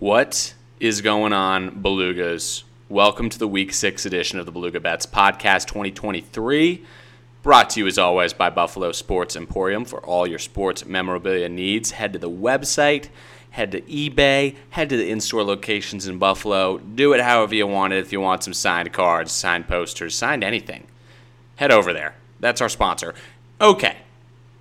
What is going on, Belugas? Welcome to the Week 6 edition of the Beluga Bets Podcast 2023. Brought to you as always by Buffalo Sports Emporium for all your sports memorabilia needs. Head to the website, head to eBay, head to the in store locations in Buffalo. Do it however you want it. If you want some signed cards, signed posters, signed anything, head over there. That's our sponsor. Okay,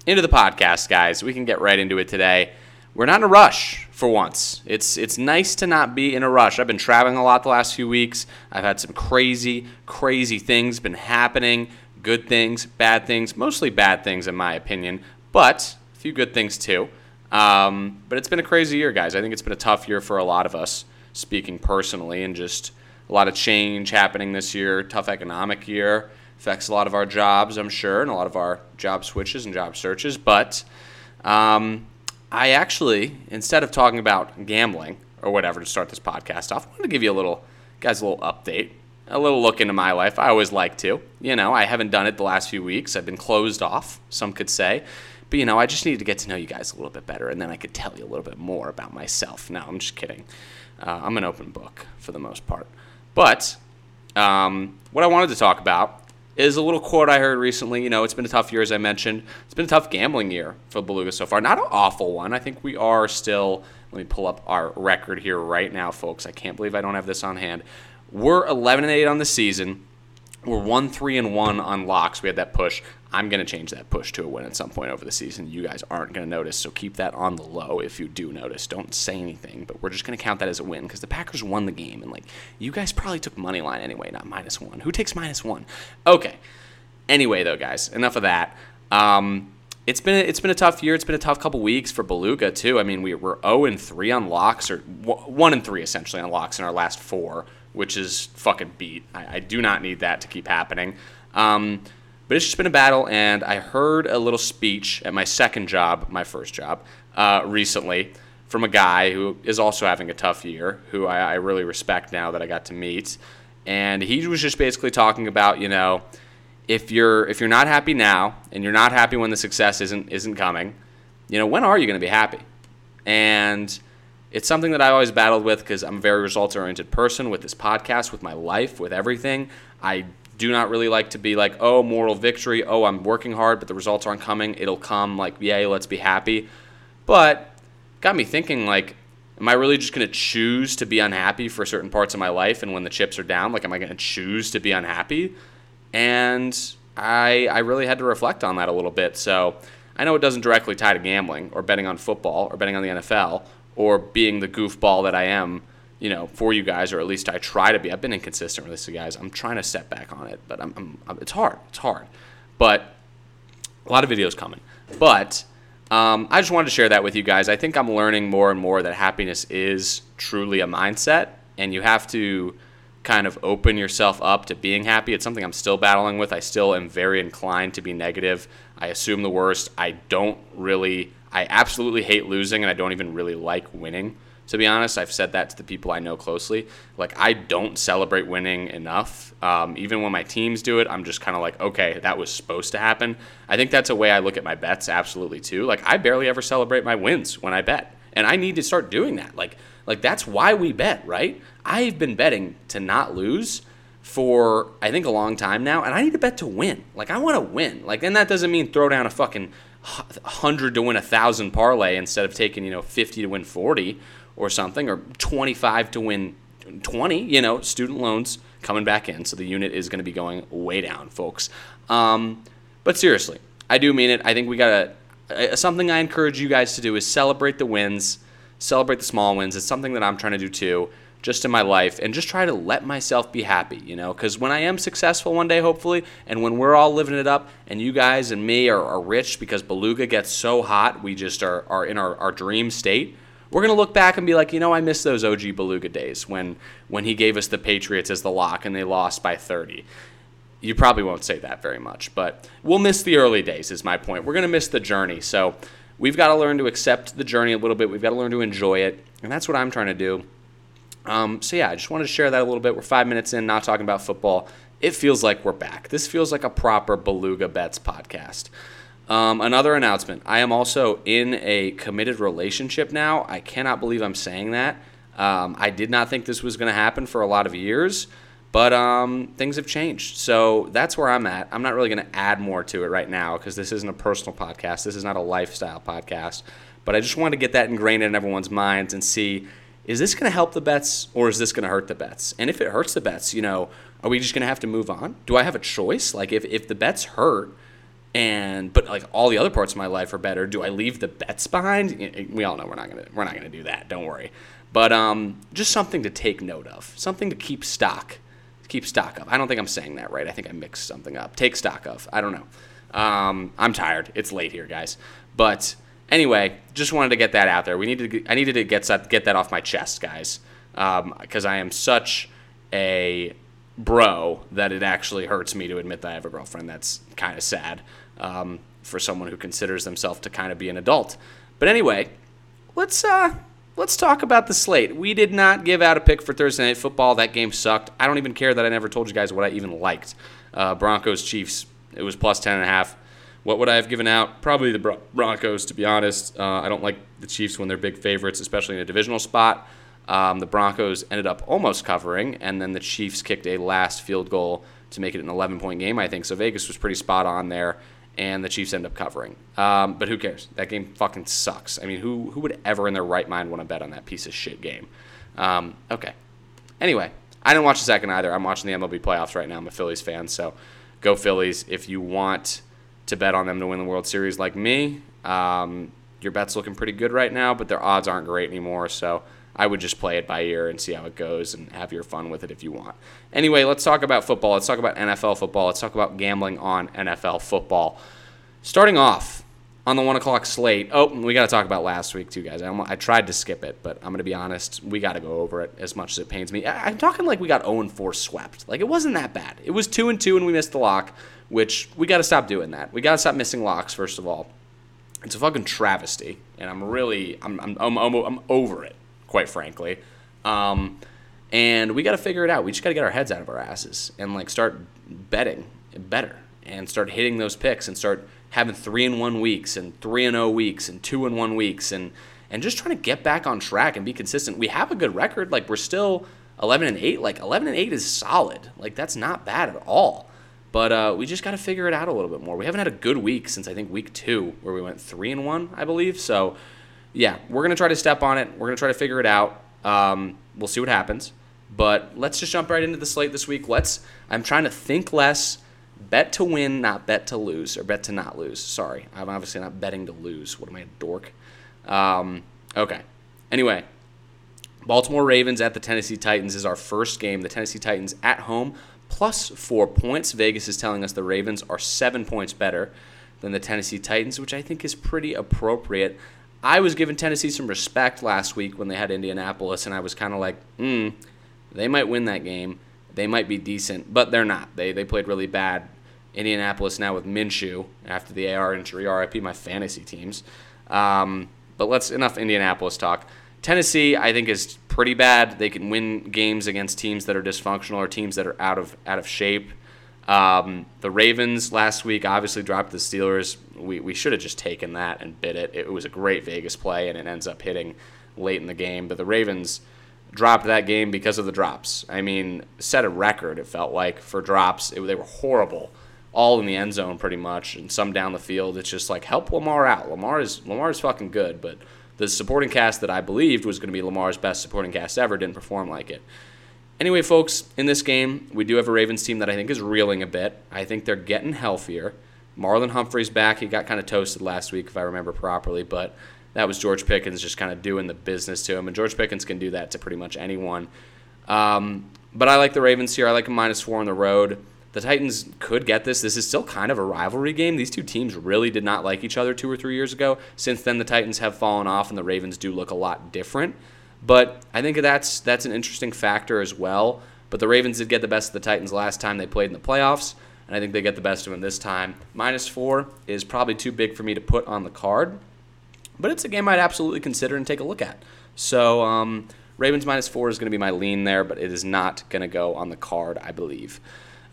into the podcast, guys. We can get right into it today we're not in a rush for once. It's it's nice to not be in a rush. I've been traveling a lot the last few weeks. I've had some crazy, crazy things been happening. Good things, bad things, mostly bad things in my opinion, but a few good things too. Um, but it's been a crazy year, guys. I think it's been a tough year for a lot of us, speaking personally, and just a lot of change happening this year. Tough economic year affects a lot of our jobs, I'm sure, and a lot of our job switches and job searches. But um, I actually, instead of talking about gambling or whatever to start this podcast off, I wanted to give you a little, guys, a little update, a little look into my life. I always like to. You know, I haven't done it the last few weeks. I've been closed off, some could say. But, you know, I just needed to get to know you guys a little bit better, and then I could tell you a little bit more about myself. No, I'm just kidding. Uh, I'm an open book for the most part. But um, what I wanted to talk about is a little quote I heard recently. You know, it's been a tough year, as I mentioned. It's been a tough gambling year for Beluga so far. Not an awful one. I think we are still. Let me pull up our record here right now, folks. I can't believe I don't have this on hand. We're 11 and 8 on the season. We're 1 3 and 1 on locks. We had that push. I'm going to change that push to a win at some point over the season. You guys aren't going to notice, so keep that on the low if you do notice. Don't say anything, but we're just going to count that as a win because the Packers won the game. And, like, you guys probably took money line anyway, not minus one. Who takes minus one? Okay. Anyway, though, guys, enough of that. Um, it's been a, it's been a tough year. It's been a tough couple weeks for Beluga too. I mean, we were 0 and 3 on locks, or 1 and 3 essentially on locks in our last four, which is fucking beat. I, I do not need that to keep happening. Um, but it's just been a battle, and I heard a little speech at my second job, my first job, uh, recently from a guy who is also having a tough year, who I, I really respect now that I got to meet. And he was just basically talking about, you know, if you're if you're not happy now and you're not happy when the success isn't isn't coming, you know, when are you going to be happy? And it's something that I always battled with because I'm a very results oriented person with this podcast, with my life, with everything. I do not really like to be like, oh, moral victory. Oh, I'm working hard, but the results aren't coming. It'll come. Like, yay, let's be happy. But got me thinking, like, am I really just going to choose to be unhappy for certain parts of my life? And when the chips are down, like, am I going to choose to be unhappy? And I, I really had to reflect on that a little bit. So I know it doesn't directly tie to gambling or betting on football or betting on the NFL or being the goofball that I am, you know, for you guys, or at least I try to be. I've been inconsistent with this, you guys. I'm trying to step back on it, but I'm, I'm, I'm it's hard. It's hard. But a lot of videos coming. But um, I just wanted to share that with you guys. I think I'm learning more and more that happiness is truly a mindset, and you have to kind of open yourself up to being happy. It's something I'm still battling with. I still am very inclined to be negative. I assume the worst. I don't really, I absolutely hate losing, and I don't even really like winning. To be honest, I've said that to the people I know closely. Like, I don't celebrate winning enough. Um, even when my teams do it, I'm just kind of like, okay, that was supposed to happen. I think that's a way I look at my bets, absolutely, too. Like, I barely ever celebrate my wins when I bet. And I need to start doing that. Like, like that's why we bet, right? I've been betting to not lose for I think a long time now, and I need to bet to win. Like I want to win. Like, and that doesn't mean throw down a fucking hundred to win a thousand parlay instead of taking you know fifty to win forty or something, or twenty five to win twenty. You know, student loans coming back in, so the unit is going to be going way down, folks. Um, but seriously, I do mean it. I think we got to. Something I encourage you guys to do is celebrate the wins celebrate the small wins. It's something that I'm trying to do too, just in my life, and just try to let myself be happy, you know? Because when I am successful one day, hopefully, and when we're all living it up, and you guys and me are, are rich because Beluga gets so hot, we just are, are in our, our dream state. We're gonna look back and be like, you know, I miss those OG Beluga days when when he gave us the Patriots as the lock and they lost by 30 you probably won't say that very much, but we'll miss the early days, is my point. We're going to miss the journey. So we've got to learn to accept the journey a little bit. We've got to learn to enjoy it, and that's what I'm trying to do. Um, so yeah, I just wanted to share that a little bit. We're five minutes in, not talking about football. It feels like we're back. This feels like a proper Beluga Bets podcast. Um, another announcement: I am also in a committed relationship now. I cannot believe I'm saying that. Um, I did not think this was going to happen for a lot of years, but um, things have changed. So that's where I'm at. I'm not really going to add more to it right now because this isn't a personal podcast. This is not a lifestyle podcast. But I just wanted to get that ingrained in everyone's minds and see is this going to help the bets or is this going to hurt the bets? And if it hurts the bets, you know, are we just going to have to move on? Do I have a choice? Like if, if the bets hurt and but like all the other parts of my life are better, do I leave the bets behind? We all know we're not to we're not to do that. Don't worry. But um, just something to take note of, something to keep stock, keep stock of. I don't think I'm saying that right. I think I mixed something up. Take stock of. I don't know. Um, I'm tired. It's late here, guys. But anyway, just wanted to get that out there. We needed to, I needed to get get that off my chest, guys, Um because um, I am such a bro that it actually hurts me to admit that I have a girlfriend. That's kind of sad um, for someone who considers themselves to kind of be an adult. But anyway, let's uh, let's talk about the slate. We did not give out a pick for Thursday Night Football. That game sucked. I don't even care that I never told you guys what I even liked. Uh, Broncos Chiefs. It was plus ten and a half. What would I have given out? Probably the Broncos, to be honest. Uh, I don't like the Chiefs when they're big favorites, especially in a divisional spot. Um, the Broncos ended up almost covering, and then the Chiefs kicked a last field goal to make it an 11 point game, I think. So Vegas was pretty spot on there, and the Chiefs end up covering. Um, but who cares? That game fucking sucks. I mean, who, who would ever in their right mind want to bet on that piece of shit game? Um, okay. Anyway, I didn't watch the second either. I'm watching the MLB playoffs right now. I'm a Phillies fan, so go Phillies. If you want to bet on them to win the World Series like me. Um, your bet's looking pretty good right now, but their odds aren't great anymore. So I would just play it by ear and see how it goes and have your fun with it if you want. Anyway, let's talk about football. Let's talk about NFL football. Let's talk about gambling on NFL football. Starting off on the one o'clock slate. Oh, we got to talk about last week too, guys. I, I tried to skip it, but I'm going to be honest. We got to go over it as much as it pains me. I, am talking like we got 0 4 swept. Like it wasn't that bad. It was 2 and 2 and we missed the lock which we got to stop doing that. We got to stop missing locks, first of all. It's a fucking travesty, and I'm really, I'm, I'm, I'm, I'm over it, quite frankly. Um, and we got to figure it out. We just got to get our heads out of our asses and like start betting better and start hitting those picks and start having three and one weeks and three and oh weeks and two and one weeks and and just trying to get back on track and be consistent. We have a good record. Like we're still 11 and 8. Like 11 and 8 is solid. Like that's not bad at all. But uh, we just got to figure it out a little bit more. We haven't had a good week since I think week two, where we went three and one, I believe. So, yeah, we're gonna try to step on it. We're gonna try to figure it out. Um, we'll see what happens. But let's just jump right into the slate this week. Let's. I'm trying to think less, bet to win, not bet to lose, or bet to not lose. Sorry, I'm obviously not betting to lose. What am I, a dork? Um, okay. Anyway, Baltimore Ravens at the Tennessee Titans is our first game. The Tennessee Titans at home plus four points. Vegas is telling us the Ravens are seven points better than the Tennessee Titans, which I think is pretty appropriate. I was giving Tennessee some respect last week when they had Indianapolis, and I was kind of like, hmm, they might win that game. They might be decent, but they're not. They, they played really bad. Indianapolis now with Minshew after the AR injury, RIP my fantasy teams. Um, but let's enough Indianapolis talk. Tennessee, I think, is pretty bad. They can win games against teams that are dysfunctional or teams that are out of out of shape. Um, the Ravens last week obviously dropped the Steelers. We, we should have just taken that and bid it. It was a great Vegas play, and it ends up hitting late in the game. But the Ravens dropped that game because of the drops. I mean, set a record, it felt like, for drops. It, they were horrible, all in the end zone pretty much, and some down the field. It's just like, help Lamar out. Lamar is, Lamar is fucking good, but – the supporting cast that I believed was going to be Lamar's best supporting cast ever didn't perform like it. Anyway, folks, in this game, we do have a Ravens team that I think is reeling a bit. I think they're getting healthier. Marlon Humphrey's back. He got kind of toasted last week, if I remember properly, but that was George Pickens just kind of doing the business to him. And George Pickens can do that to pretty much anyone. Um, but I like the Ravens here. I like a minus four on the road the Titans could get this. This is still kind of a rivalry game. These two teams really did not like each other two or three years ago. Since then, the Titans have fallen off, and the Ravens do look a lot different. But I think that's that's an interesting factor as well. But the Ravens did get the best of the Titans last time they played in the playoffs, and I think they get the best of them this time. Minus four is probably too big for me to put on the card, but it's a game I'd absolutely consider and take a look at. So um, Ravens minus four is going to be my lean there, but it is not going to go on the card, I believe.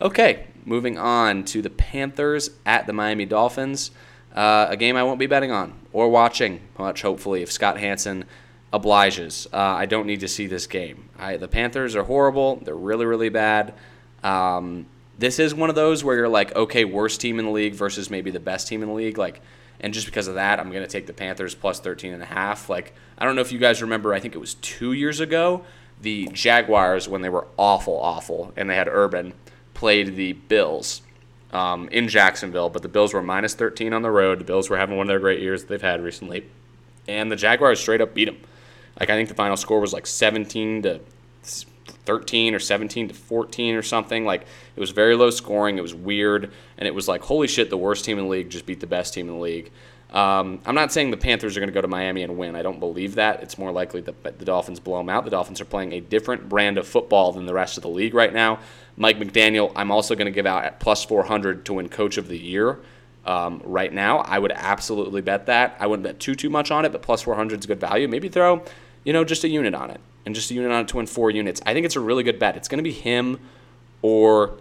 Okay, moving on to the Panthers at the Miami Dolphins. Uh, a game I won't be betting on or watching much, hopefully, if Scott Hanson obliges. Uh, I don't need to see this game. I, the Panthers are horrible. They're really, really bad. Um, this is one of those where you're like, okay, worst team in the league versus maybe the best team in the league. Like, and just because of that, I'm going to take the Panthers plus 13 and a half. Like, I don't know if you guys remember, I think it was two years ago, the Jaguars, when they were awful, awful, and they had Urban, played the Bills um, in Jacksonville, but the Bills were minus 13 on the road. The Bills were having one of their great years they've had recently. And the Jaguars straight up beat them. Like, I think the final score was like 17 to 13 or 17 to 14 or something. Like it was very low scoring. It was weird, and it was like holy shit, the worst team in the league just beat the best team in the league. Um, I'm not saying the Panthers are going to go to Miami and win. I don't believe that. It's more likely that the Dolphins blow them out. The Dolphins are playing a different brand of football than the rest of the league right now. Mike McDaniel, I'm also going to give out at plus 400 to win Coach of the Year. Um, right now, I would absolutely bet that. I wouldn't bet too too much on it, but plus 400 is good value. Maybe throw, you know, just a unit on it and just a unit on it to win four units. I think it's a really good bet. It's going to be him or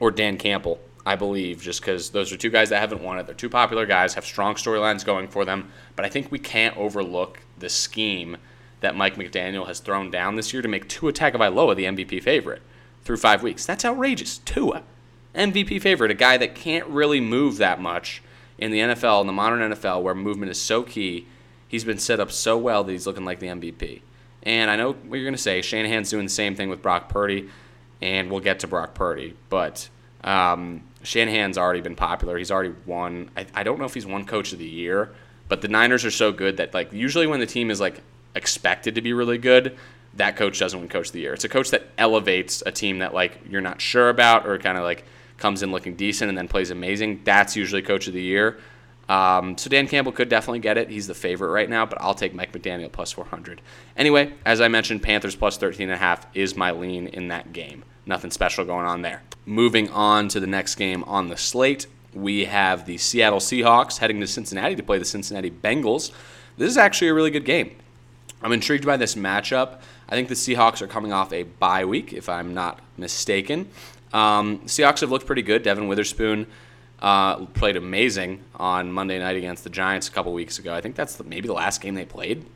or Dan Campbell, I believe, just because those are two guys that haven't won it. They're two popular guys, have strong storylines going for them. But I think we can't overlook the scheme that Mike McDaniel has thrown down this year to make Tua Tagovailoa the MVP favorite through five weeks. That's outrageous. Tua, MVP favorite, a guy that can't really move that much in the NFL, in the modern NFL, where movement is so key. He's been set up so well that he's looking like the MVP. And I know what you're going to say. Shanahan's doing the same thing with Brock Purdy, and we'll get to Brock Purdy. But um, Shanahan's already been popular. He's already won. I, I don't know if he's won Coach of the Year, but the Niners are so good that like usually when the team is like expected to be really good, that coach doesn't win Coach of the Year. It's a coach that elevates a team that like you're not sure about or kind of like comes in looking decent and then plays amazing. That's usually Coach of the Year. Um, so Dan Campbell could definitely get it. He's the favorite right now, but I'll take Mike McDaniel plus 400. Anyway, as I mentioned, Panthers plus 13.5 is my lean in that game. Nothing special going on there. Moving on to the next game on the slate, we have the Seattle Seahawks heading to Cincinnati to play the Cincinnati Bengals. This is actually a really good game. I'm intrigued by this matchup. I think the Seahawks are coming off a bye week, if I'm not mistaken. Um, Seahawks have looked pretty good. Devon Witherspoon uh, played amazing on Monday night against the Giants a couple weeks ago. I think that's the, maybe the last game they played.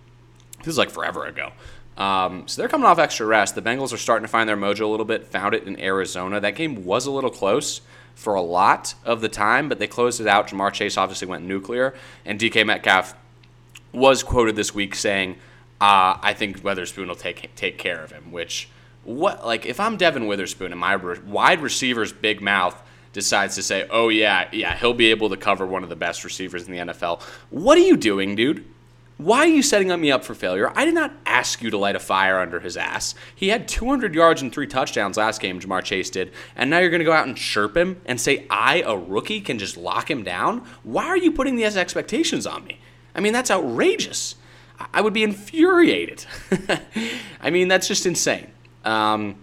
This is like forever ago. Um, so they're coming off extra rest. The Bengals are starting to find their mojo a little bit. Found it in Arizona. That game was a little close for a lot of the time, but they closed it out. Ja'Marr Chase obviously went nuclear, and DK Metcalf was quoted this week saying, uh, "I think Witherspoon will take take care of him." Which what like if I'm Devon Witherspoon and my re- wide receiver's big mouth decides to say, "Oh yeah, yeah, he'll be able to cover one of the best receivers in the NFL." What are you doing, dude? Why are you setting me up for failure? I did not ask you to light a fire under his ass. He had 200 yards and three touchdowns last game, Ja'Marr Chase did, and now you're going to go out and chirp him and say I, a rookie, can just lock him down? Why are you putting these expectations on me? I mean, that's outrageous. I would be infuriated. I mean, that's just insane. Um,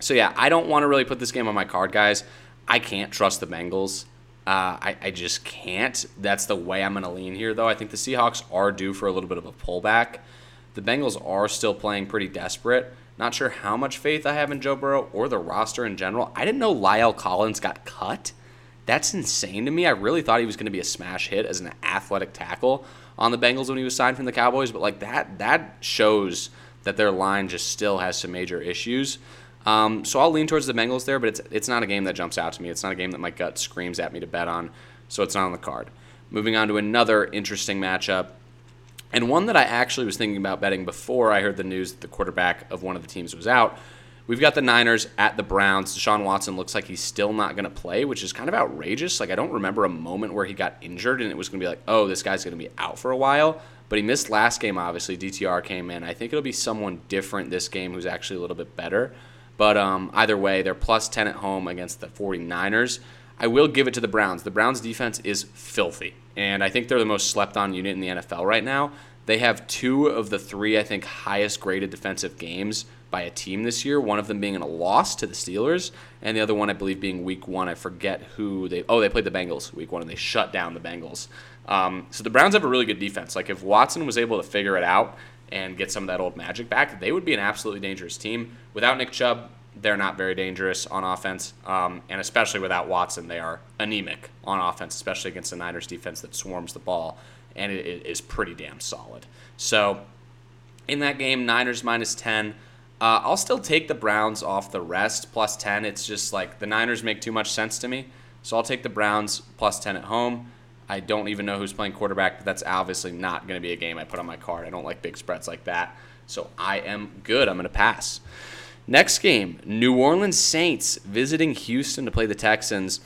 so yeah, I don't want to really put this game on my card, guys. I can't trust the Bengals. Uh, I, I just can't. That's the way I'm going to lean here, though. I think the Seahawks are due for a little bit of a pullback. The Bengals are still playing pretty desperate. Not sure how much faith I have in Joe Burrow or the roster in general. I didn't know Lyle Collins got cut. That's insane to me. I really thought he was going to be a smash hit as an athletic tackle on the Bengals when he was signed from the Cowboys, but like that that shows that their line just still has some major issues. Um, so I'll lean towards the Bengals there, but it's it's not a game that jumps out to me. It's not a game that my gut screams at me to bet on, so it's not on the card. Moving on to another interesting matchup, and one that I actually was thinking about betting before I heard the news that the quarterback of one of the teams was out. We've got the Niners at the Browns. Deshaun Watson looks like he's still not going to play, which is kind of outrageous. Like I don't remember a moment where he got injured and it was going to be like, oh, this guy's going to be out for a while. But he missed last game. Obviously, DTR came in. I think it'll be someone different this game who's actually a little bit better. But um, either way, they're plus 10 at home against the 49ers. I will give it to the Browns. The Browns defense is filthy, and I think they're the most slept on unit in the NFL right now. They have two of the three, I think, highest graded defensive games by a team this year. One of them being a loss to the Steelers, and the other one, I believe, being Week One. I forget who they. Oh, they played the Bengals Week One, and they shut down the Bengals. Um, so the Browns have a really good defense. Like if Watson was able to figure it out and get some of that old magic back, they would be an absolutely dangerous team. Without Nick Chubb, they're not very dangerous on offense, um, and especially without Watson, they are anemic on offense, especially against the Niners defense that swarms the ball, and it, it is pretty damn solid. So in that game, Niners minus 10. Uh, I'll still take the Browns off the rest plus 10. It's just like the Niners make too much sense to me. So I'll take the Browns plus 10 at home. I don't even know who's playing quarterback, but that's obviously not going to be a game I put on my card. I don't like big spreads like that. So I am good. I'm going to pass. Next game New Orleans Saints visiting Houston to play the Texans.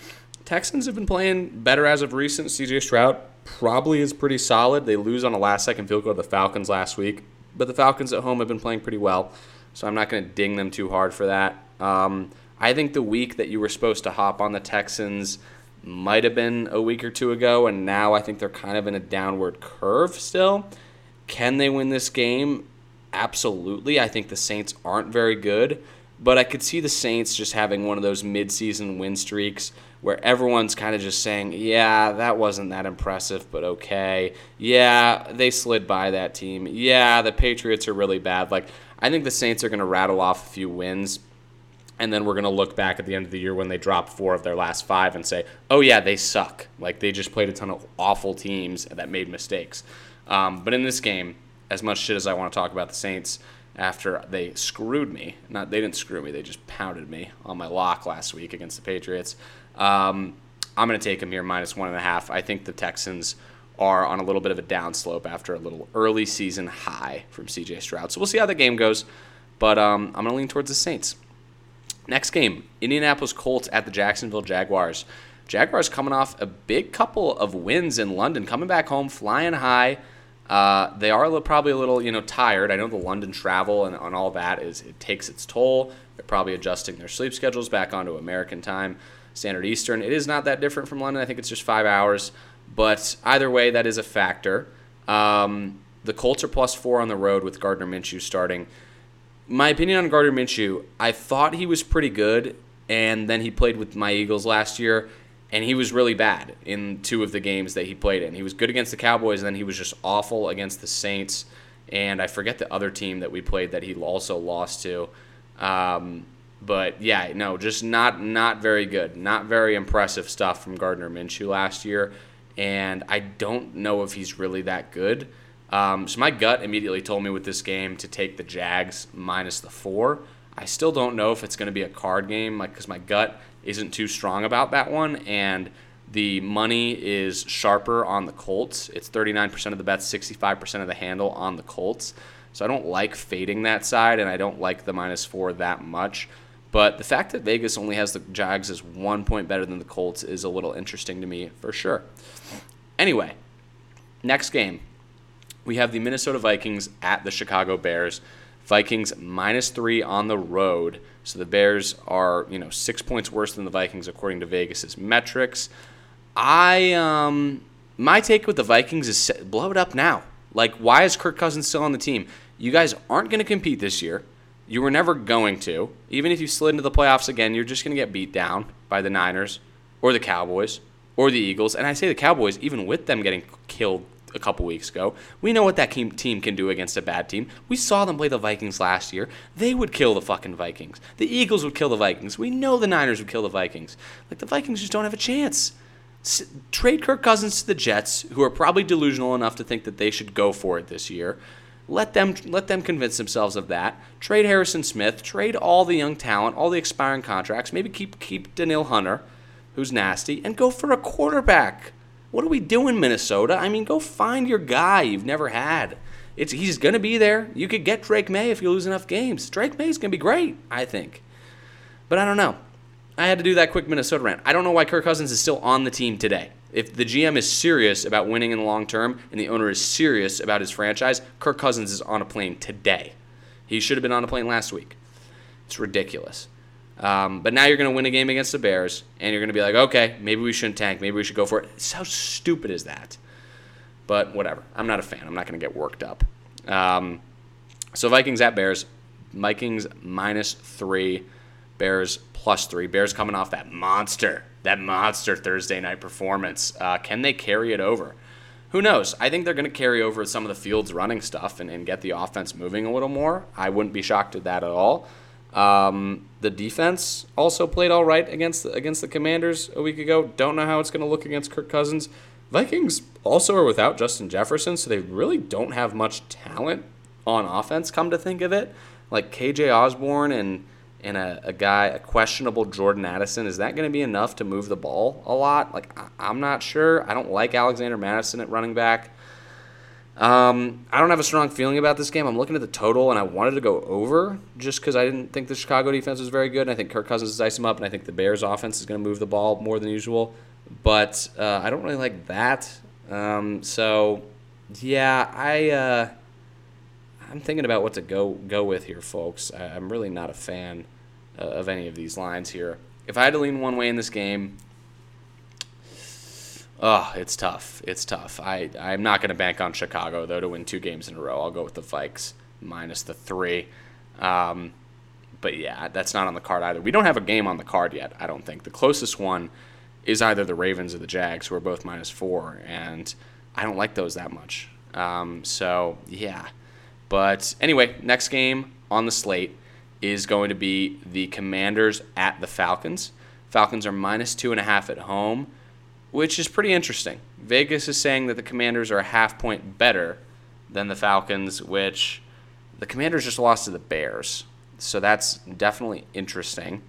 Texans have been playing better as of recent. CJ Stroud probably is pretty solid. They lose on a last second field goal to the Falcons last week, but the Falcons at home have been playing pretty well, so I'm not going to ding them too hard for that. Um, I think the week that you were supposed to hop on the Texans might have been a week or two ago, and now I think they're kind of in a downward curve still. Can they win this game? Absolutely. I think the Saints aren't very good, but I could see the Saints just having one of those midseason win streaks where everyone's kind of just saying, yeah, that wasn't that impressive, but okay. Yeah, they slid by that team. Yeah, the Patriots are really bad. Like, I think the Saints are going to rattle off a few wins, and then we're going to look back at the end of the year when they drop four of their last five and say, oh, yeah, they suck. Like, they just played a ton of awful teams that made mistakes. Um, but in this game, as much shit as I want to talk about the Saints, after they screwed me. Not they didn't screw me; they just pounded me on my lock last week against the Patriots. Um, I'm going to take them here minus one and a half. I think the Texans are on a little bit of a downslope after a little early season high from CJ Stroud. So we'll see how the game goes, but um, I'm going to lean towards the Saints. Next game Indianapolis Colts at the Jacksonville Jaguars. Jaguars coming off a big couple of wins in London, coming back home, flying high. Uh, they are probably a little, you know, tired. I know the London travel and, and all that is it takes its toll. They're probably adjusting their sleep schedules back onto American time. Standard Eastern. It is not that different from London. I think it's just five hours. But either way, that is a factor. Um, the Colts are plus four on the road with Gardner Minshew starting. My opinion on Gardner Minshew, I thought he was pretty good, and then he played with my Eagles last year, and he was really bad in two of the games that he played in. He was good against the Cowboys, and then he was just awful against the Saints, and I forget the other team that we played that he also lost to. Um, but yeah, no, just not not very good, not very impressive stuff from Gardner Minshew last year, and I don't know if he's really that good. Um, so my gut immediately told me with this game to take the Jags minus the four. I still don't know if it's going to be a card game, like because my gut isn't too strong about that one, and the money is sharper on the Colts. It's 39% of the bets, 65% of the handle on the Colts. So I don't like fading that side, and I don't like the minus four that much. But the fact that Vegas only has the Jags as one point better than the Colts is a little interesting to me for sure. Anyway, next game. We have the Minnesota Vikings at the Chicago Bears. Vikings minus three on the road. So the Bears are, you know, six points worse than the Vikings according to Vegas's metrics. I um my take with the Vikings is blow it up now. Like, why is Kirk Cousins still on the team? You guys aren't going to compete this year. You were never going to. Even if you slid into the playoffs again, you're just going to get beat down by the Niners or the Cowboys or the Eagles. And I say the Cowboys, even with them getting killed a couple weeks ago, we know what that team can do against a bad team. We saw them play the Vikings last year. They would kill the fucking Vikings. The Eagles would kill the Vikings. We know the Niners would kill the Vikings. Like the Vikings just don't have a chance. Trade Kirk Cousins to the Jets, who are probably delusional enough to think that they should go for it this year. Let them let them convince themselves of that. Trade Harrison Smith. Trade all the young talent, all the expiring contracts. Maybe keep keep Danielle Hunter, who's nasty, and go for a quarterback. What are we doing, Minnesota? I mean, go find your guy you've never had. It's he's gonna be there. You could get Drake Maye if you lose enough games. Drake Maye's gonna be great, I think. But I don't know. I had to do that quick Minnesota rant. I don't know why Kirk Cousins is still on the team today. If the GM is serious about winning in the long term and the owner is serious about his franchise, Kirk Cousins is on a plane today. He should have been on a plane last week. It's ridiculous. Um, but now you're going to win a game against the Bears, and you're going to be like, okay, maybe we shouldn't tank. Maybe we should go for it. How stupid is that? But whatever. I'm not a fan. I'm not going to get worked up. Um, so Vikings at Bears. Vikings minus three. Bears plus three. Bears coming off that monster that monster Thursday night performance. Uh, can they carry it over? Who knows? I think they're going to carry over some of the Fields' running stuff and, and get the offense moving a little more. I wouldn't be shocked at that at all. Um, the defense also played all right against the, against the Commanders a week ago. Don't know how it's going to look against Kirk Cousins. Vikings also are without Justin Jefferson, so they really don't have much talent on offense. Come to think of it, like KJ Osborne and and a, a guy, a questionable Jordan Addison, is that going to be enough to move the ball a lot? Like I, am not sure. I don't like Alexander Mattison at running back. Um, I don't have a strong feeling about this game. I'm looking at the total, and I wanted to go over just because I didn't think the Chicago defense was very good. And I think Kirk Cousins is icing them up, and I think the Bears' offense is going to move the ball more than usual. But uh, I don't really like that. Um, so, yeah, I uh, I'm thinking about what to go go with here, folks. I, am really not a fan uh, of any of these lines here. If I had to lean one way in this game, Oh, it's tough. It's tough. I, I'm not going to bank on Chicago, though, to win two games in a row. I'll go with the Vikes minus the three. Um, but yeah, that's not on the card either. We don't have a game on the card yet, I don't think. The closest one is either the Ravens or the Jags, who are both minus four, and I don't like those that much. Um, so, yeah. But anyway, next game on the slate is going to be the Commanders at the Falcons. Falcons are minus two and a half at home which is pretty interesting. Vegas is saying that the Commanders are a half point better than the Falcons, which the Commanders just lost to the Bears. So that's definitely interesting.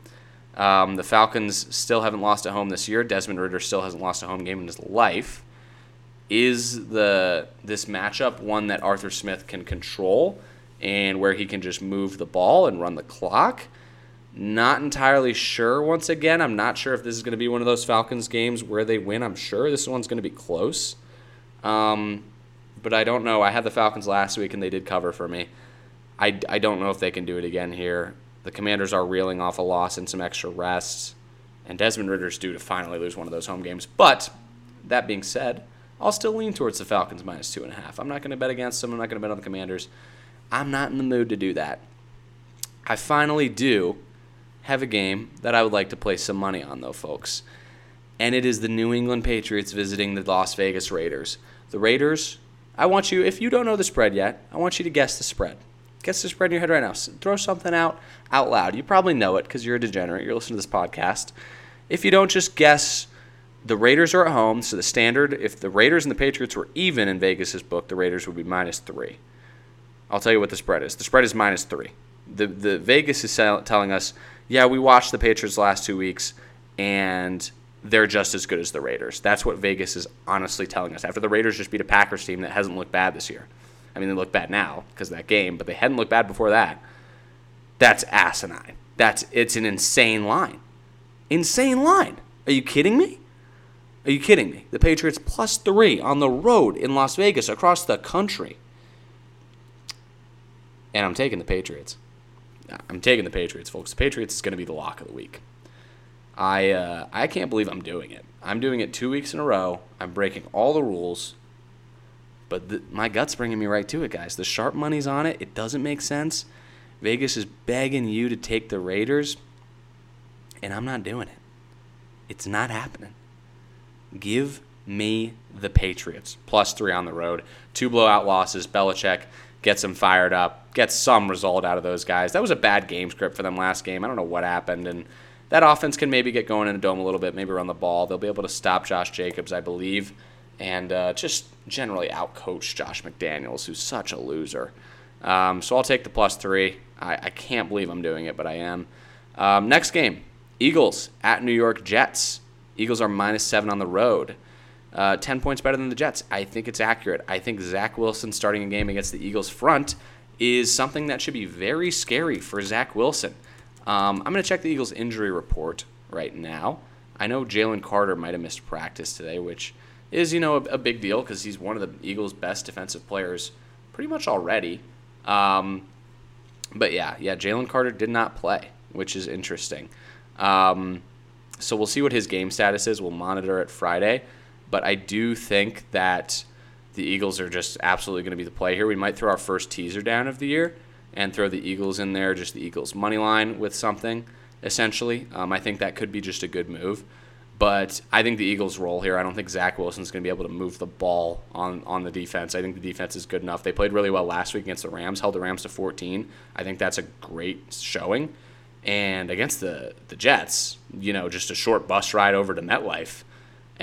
Um, the Falcons still haven't lost at home this year. Desmond Ridder still hasn't lost a home game in his life. Is the this matchup one that Arthur Smith can control and where he can just move the ball and run the clock? Not entirely sure. Once again, I'm not sure if this is going to be one of those Falcons games where they win. I'm sure this one's going to be close. Um, but I don't know. I had the Falcons last week and they did cover for me. I, I don't know if they can do it again here. The Commanders are reeling off a loss and some extra rest, and Desmond Ridder's due to finally lose one of those home games. But that being said, I'll still lean towards the Falcons minus two and a half. I'm not going to bet against them. I'm not going to bet on the Commanders. I'm not in the mood to do that. I finally do have a game that I would like to place some money on, though, folks. And it is the New England Patriots visiting the Las Vegas Raiders. The Raiders, I want you, if you don't know the spread yet, I want you to guess the spread. Guess the spread in your head right now. Throw something out out loud. You probably know it because you're a degenerate. You're listening to this podcast. If you don't, just guess. The Raiders are at home, so the standard, if the Raiders and the Patriots were even in Vegas's book, the Raiders would be minus three. I'll tell you what the spread is. The spread is minus three. The, the Vegas is telling us yeah, we watched the Patriots last two weeks, and they're just as good as the Raiders. That's what Vegas is honestly telling us. After the Raiders just beat a Packers team that hasn't looked bad this year. I mean, they look bad now because of that game, but they hadn't looked bad before that. That's asinine. That's it's an insane line. Insane line. Are you kidding me? Are you kidding me? The Patriots plus three on the road in Las Vegas across the country. And I'm taking the Patriots. I'm taking the Patriots, folks. The Patriots is going to be the lock of the week. I uh, I can't believe I'm doing it. I'm doing it two weeks in a row. I'm breaking all the rules, but the, my gut's bringing me right to it, guys. The sharp money's on it. It doesn't make sense. Vegas is begging you to take the Raiders, and I'm not doing it. It's not happening. Give me the Patriots plus three on the road. Two blowout losses. Belichick gets them fired up, gets some result out of those guys. That was a bad game script for them last game. I don't know what happened, and that offense can maybe get going in the dome a little bit, maybe run the ball. They'll be able to stop Josh Jacobs, I believe, and uh, just generally outcoach Josh McDaniels, who's such a loser. Um, so I'll take the plus three. I, I, can't believe I'm doing it, but I am. Um, next game Eagles at New York Jets. Eagles are minus seven on the road. Uh, 10 points better than the Jets. I think it's accurate. I think Zach Wilson starting a game against the Eagles front is something that should be very scary for Zach Wilson. Um, I'm going to check the Eagles injury report right now. I know Jalen Carter might have missed practice today, which is, you know, a, a big deal because he's one of the Eagles' best defensive players pretty much already. Um, but yeah, yeah, Jalen Carter did not play, which is interesting. Um, so we'll see what his game status is. We'll monitor it Friday. But I do think that the Eagles are just absolutely going to be the play here. We might throw our first teaser down of the year and throw the Eagles in there, just the Eagles money line with something, essentially. Um, I think that could be just a good move. But I think the Eagles roll here. I don't think Zach Wilson's going to be able to move the ball on, on the defense. I think the defense is good enough. They played really well last week against the Rams, held the Rams to 14. I think that's a great showing. And against the, the Jets, you know, just a short bus ride over to MetLife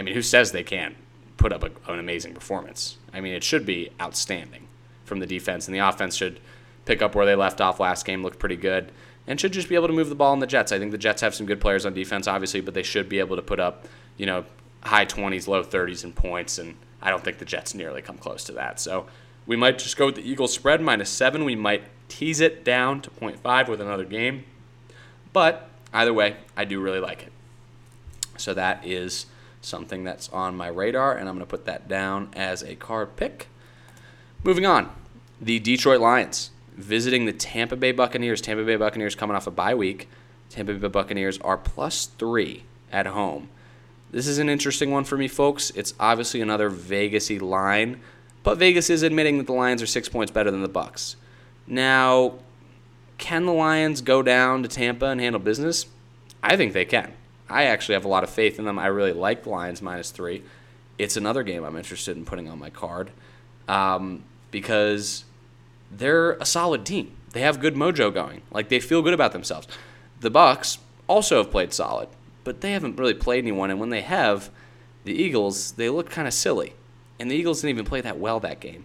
I mean, who says they can't put up a, an amazing performance? I mean, it should be outstanding from the defense, and the offense should pick up where they left off last game. Looked pretty good, and should just be able to move the ball in the Jets. I think the Jets have some good players on defense, obviously, but they should be able to put up, you know, high 20s, low 30s in points, and I don't think the Jets nearly come close to that. So we might just go with the Eagles spread minus seven. We might tease it down to 0.5 with another game, but either way, I do really like it. So that is something that's on my radar, and I'm going to put that down as a card pick. Moving on, the Detroit Lions visiting the Tampa Bay Buccaneers. Tampa Bay Buccaneers coming off a bye week. Tampa Bay Buccaneers are plus three at home. This is an interesting one for me, folks. It's obviously another Vegasy line, but Vegas is admitting that the Lions are six points better than the Bucs. Now, can the Lions go down to Tampa and handle business? I think they can. I actually have a lot of faith in them. I really like the Lions minus three. It's another game I'm interested in putting on my card um, because they're a solid team. They have good mojo going. Like they feel good about themselves. The Bucs also have played solid, but they haven't really played anyone. And when they have, the Eagles they look kind of silly, and the Eagles didn't even play that well that game.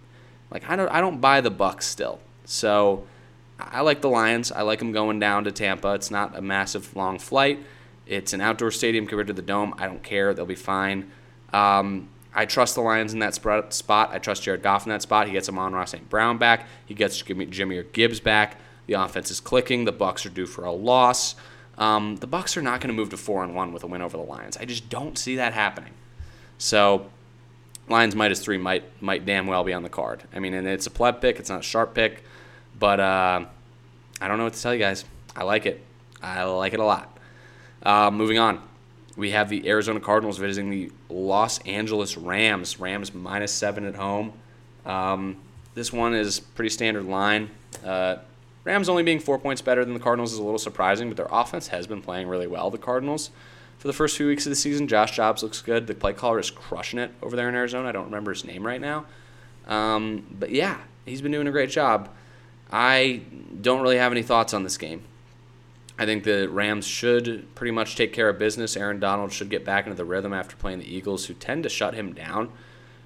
Like I don't I don't buy the Bucs still. So I like the Lions. I like them going down to Tampa. It's not a massive long flight. It's an outdoor stadium compared to the dome. I don't care. They'll be fine. Um, I trust the Lions in that spot. I trust Jared Goff in that spot. He gets Amon-Ra St. Brown back. He gets Jahmyr Gibbs back. The offense is clicking. The Bucs are due for a loss. Um, the Bucs are not going to move to four and one with a win over the Lions. I just don't see that happening. So, Lions minus three might might damn well be on the card. I mean, and it's a pleb pick. It's not a sharp pick, but uh, I don't know what to tell you guys. I like it. I like it a lot. Uh, moving on, we have the Arizona Cardinals visiting the Los Angeles Rams. Rams minus seven at home. Um, this one is pretty standard line. Uh, Rams only being four points better than the Cardinals is a little surprising, but their offense has been playing really well. The Cardinals, for the first few weeks of the season, Josh Dobbs looks good. The play caller is crushing it over there in Arizona. I don't remember his name right now. Um, but yeah, he's been doing a great job. I don't really have any thoughts on this game. I think the Rams should pretty much take care of business. Aaron Donald should get back into the rhythm after playing the Eagles, who tend to shut him down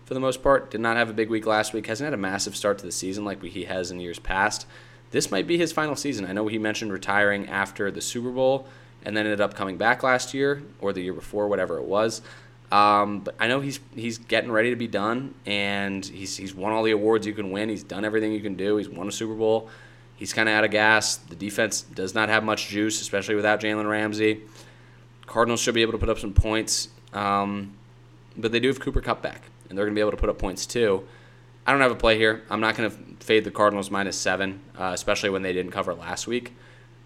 for the most part. Did not have a big week last week. Hasn't had a massive start to the season like he has in years past. This might be his final season. I know he mentioned retiring after the Super Bowl and then ended up coming back last year or the year before, whatever it was. Um, but I know he's he's getting ready to be done, and he's he's won all the awards you can win. He's done everything you can do. He's won a Super Bowl he's kind of out of gas. The defense does not have much juice, especially without Jalen Ramsey. Cardinals should be able to put up some points, um, but they do have Cooper Kupp back, and they're going to be able to put up points too. I don't have a play here. I'm not going to fade the Cardinals minus seven, uh, especially when they didn't cover last week.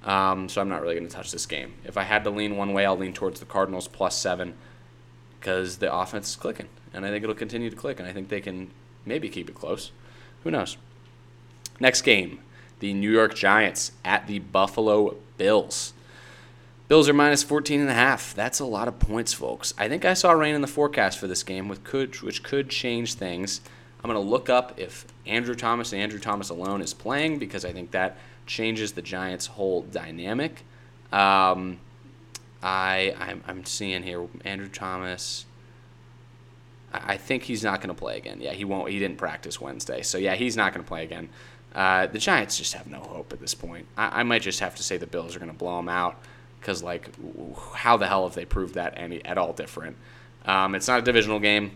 Um, so I'm not really going to touch this game. If I had to lean one way, I'll lean towards the Cardinals plus seven because the offense is clicking, and I think it'll continue to click, and I think they can maybe keep it close. Who knows? Next game, the New York Giants at the Buffalo Bills. Bills are minus 14 and a half. That's a lot of points, folks. I think I saw rain in the forecast for this game, which could which could change things. I'm going to look up if Andrew Thomas and Andrew Thomas alone is playing because I think that changes the Giants' whole dynamic. Um, I I'm, I'm seeing here Andrew Thomas. I think he's not going to play again. Yeah, he won't. He didn't practice Wednesday, so yeah, he's not going to play again. Uh, the Giants just have no hope at this point. I, I might just have to say the Bills are going to blow them out because, like, how the hell have they proved that any at all different? Um, it's not a divisional game.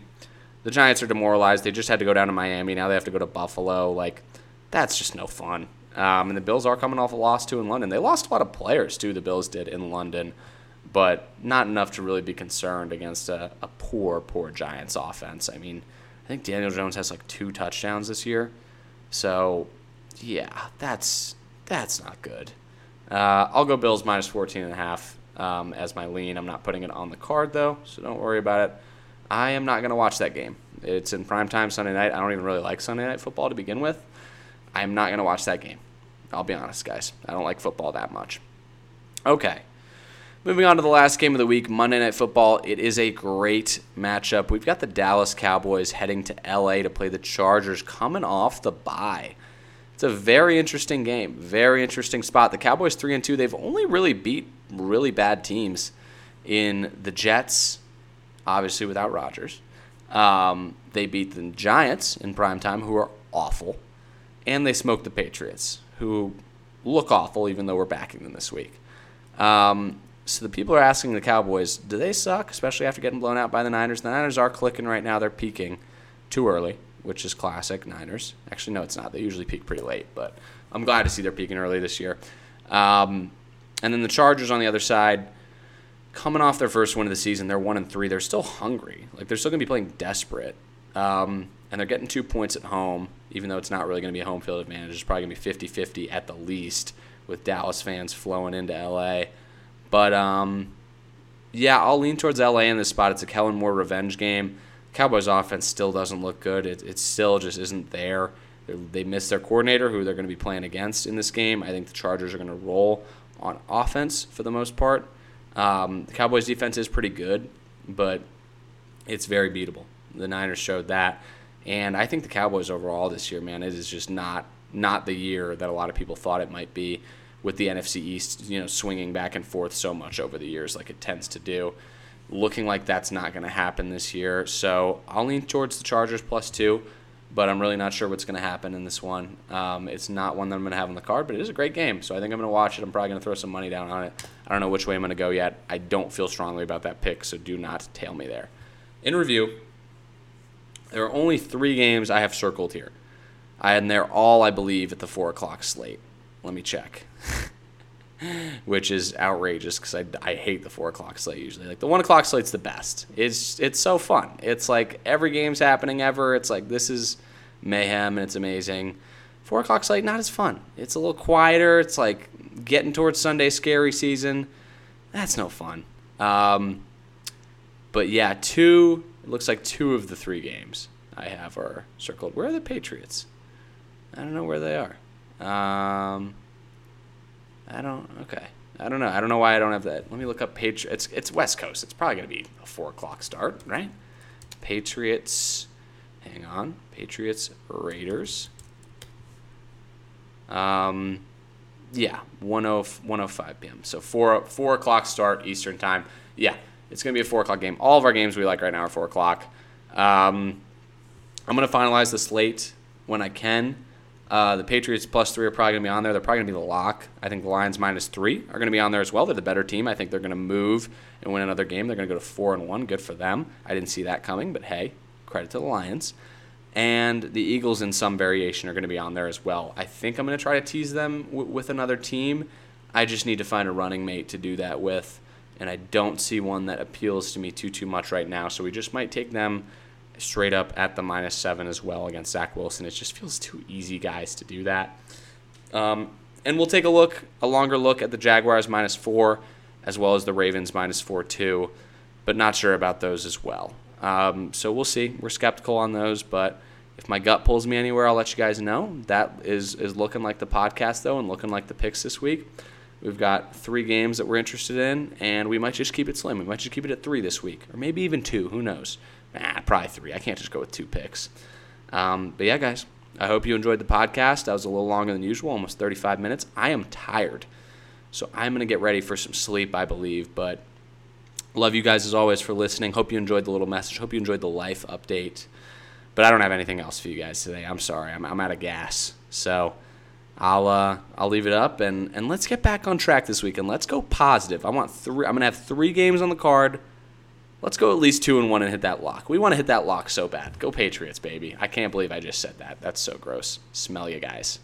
The Giants are demoralized. They just had to go down to Miami. Now they have to go to Buffalo. Like, that's just no fun. Um, and the Bills are coming off a loss too in London. They lost a lot of players too. The Bills did in London, but not enough to really be concerned against a, a poor, poor Giants offense. I mean, I think Daniel Jones has like two touchdowns this year, so yeah, that's that's not good. Uh, I'll go Bills minus 14 and a half um, as my lean. I'm not putting it on the card though, so don't worry about it. I am not going to watch that game. It's in prime time Sunday night. I don't even really like Sunday night football to begin with. I am not going to watch that game. I'll be honest, guys. I don't like football that much. Okay. Moving on to the last game of the week, Monday Night Football. It is a great matchup. We've got the Dallas Cowboys heading to LA to play the Chargers coming off the bye. It's a very interesting game, very interesting spot. The Cowboys three and two. They've only really beat really bad teams in the Jets, obviously without Rodgers. Um, they beat the Giants in prime time, who are awful. and they smoked the Patriots, who look awful, even though we're backing them this week. Um, so the people are asking the Cowboys, do they suck, especially after getting blown out by the Niners? The Niners are clicking right now; they're peaking too early, which is classic Niners. Actually, no, it's not. They usually peak pretty late, but I'm glad to see they're peaking early this year. Um, and then the Chargers on the other side, coming off their first win of the season, they're one and three. They're still hungry. Like they're still gonna be playing desperate. Um, and they're getting two points at home, even though it's not really going to be a home field advantage. It's probably going to be 50 50 at the least, with Dallas fans flowing into LA. But um, yeah, I'll lean towards LA in this spot. It's a Kellen Moore revenge game. Cowboys offense still doesn't look good. It, it still just isn't there. They're, they missed their coordinator, who they're going to be playing against in this game. I think the Chargers are going to roll on offense for the most part. Um, the Cowboys defense is pretty good, but it's very beatable. The Niners showed that. And I think the Cowboys overall this year, man, it is just not not the year that a lot of people thought it might be with the NFC East, you know, swinging back and forth so much over the years like it tends to do. Looking like that's not going to happen this year. So I'll lean towards the Chargers plus two, but I'm really not sure what's going to happen in this one. Um, it's not one that I'm going to have on the card, but it is a great game. So I think I'm going to watch it. I'm probably going to throw some money down on it. I don't know which way I'm going to go yet. I don't feel strongly about that pick, so do not tail me there. In review, there are only three games I have circled here. And they're all, I believe, at the 4 o'clock slate. Let me check. Which is outrageous because I, I hate the 4 o'clock slate usually. Like, the 1 o'clock slate's the best. It's, it's so fun. It's like every game's happening ever. It's like this is mayhem and it's amazing. 4 o'clock slate, not as fun. It's a little quieter. It's like getting towards Sunday scary season. That's no fun. Um, but yeah, two it looks like two of the three games I have are circled. Where are the Patriots? I don't know where they are. Um, I don't. Okay. I don't know. I don't know why I don't have that. Let me look up Patriots. It's it's West Coast. It's probably gonna be a four o'clock start, right? Patriots. Hang on. Patriots Raiders. Um, yeah, 105 p.m. So four four o'clock start Eastern time. Yeah, it's going to be a 4 o'clock game. All of our games we like right now are 4 o'clock. Um, I'm going to finalize the slate when I can. Uh, the Patriots plus three are probably going to be on there. They're probably going to be the lock. I think the Lions minus three are going to be on there as well. They're the better team. I think they're going to move and win another game. They're going to go to four and one. Good for them. I didn't see that coming, but hey, credit to the Lions. And the Eagles, in some variation, are going to be on there as well. I think I'm going to try to tease them w- with another team. I just need to find a running mate to do that with and I don't see one that appeals to me too too much right now. So we just might take them straight up at the minus seven as well against Zach Wilson. It just feels too easy, guys, to do that. Um, and we'll take a look, a longer look at the Jaguars minus four, as well as the Ravens minus four too, but not sure about those as well. Um, so we'll see. We're skeptical on those, but if my gut pulls me anywhere, I'll let you guys know. That is is looking like the podcast though, and looking like the picks this week. We've got three games that we're interested in, and we might just keep it slim. We might just keep it at three this week, or maybe even two. Who knows? Nah, probably three. I can't just go with two picks. Um, but yeah, guys, I hope you enjoyed the podcast. That was a little longer than usual, almost 35 minutes. I am tired, so I'm going to get ready for some sleep, I believe. But love you guys as always for listening. Hope you enjoyed the little message. Hope you enjoyed the life update. But I don't have anything else for you guys today. I'm sorry. I'm, I'm out of gas. So. I'll uh, I'll leave it up and and let's get back on track this week and let's go positive. I want three. I'm gonna have three games on the card. Let's go at least two and one and hit that lock. We want to hit that lock so bad. Go Patriots, baby! I can't believe I just said that. That's so gross. Smell you guys.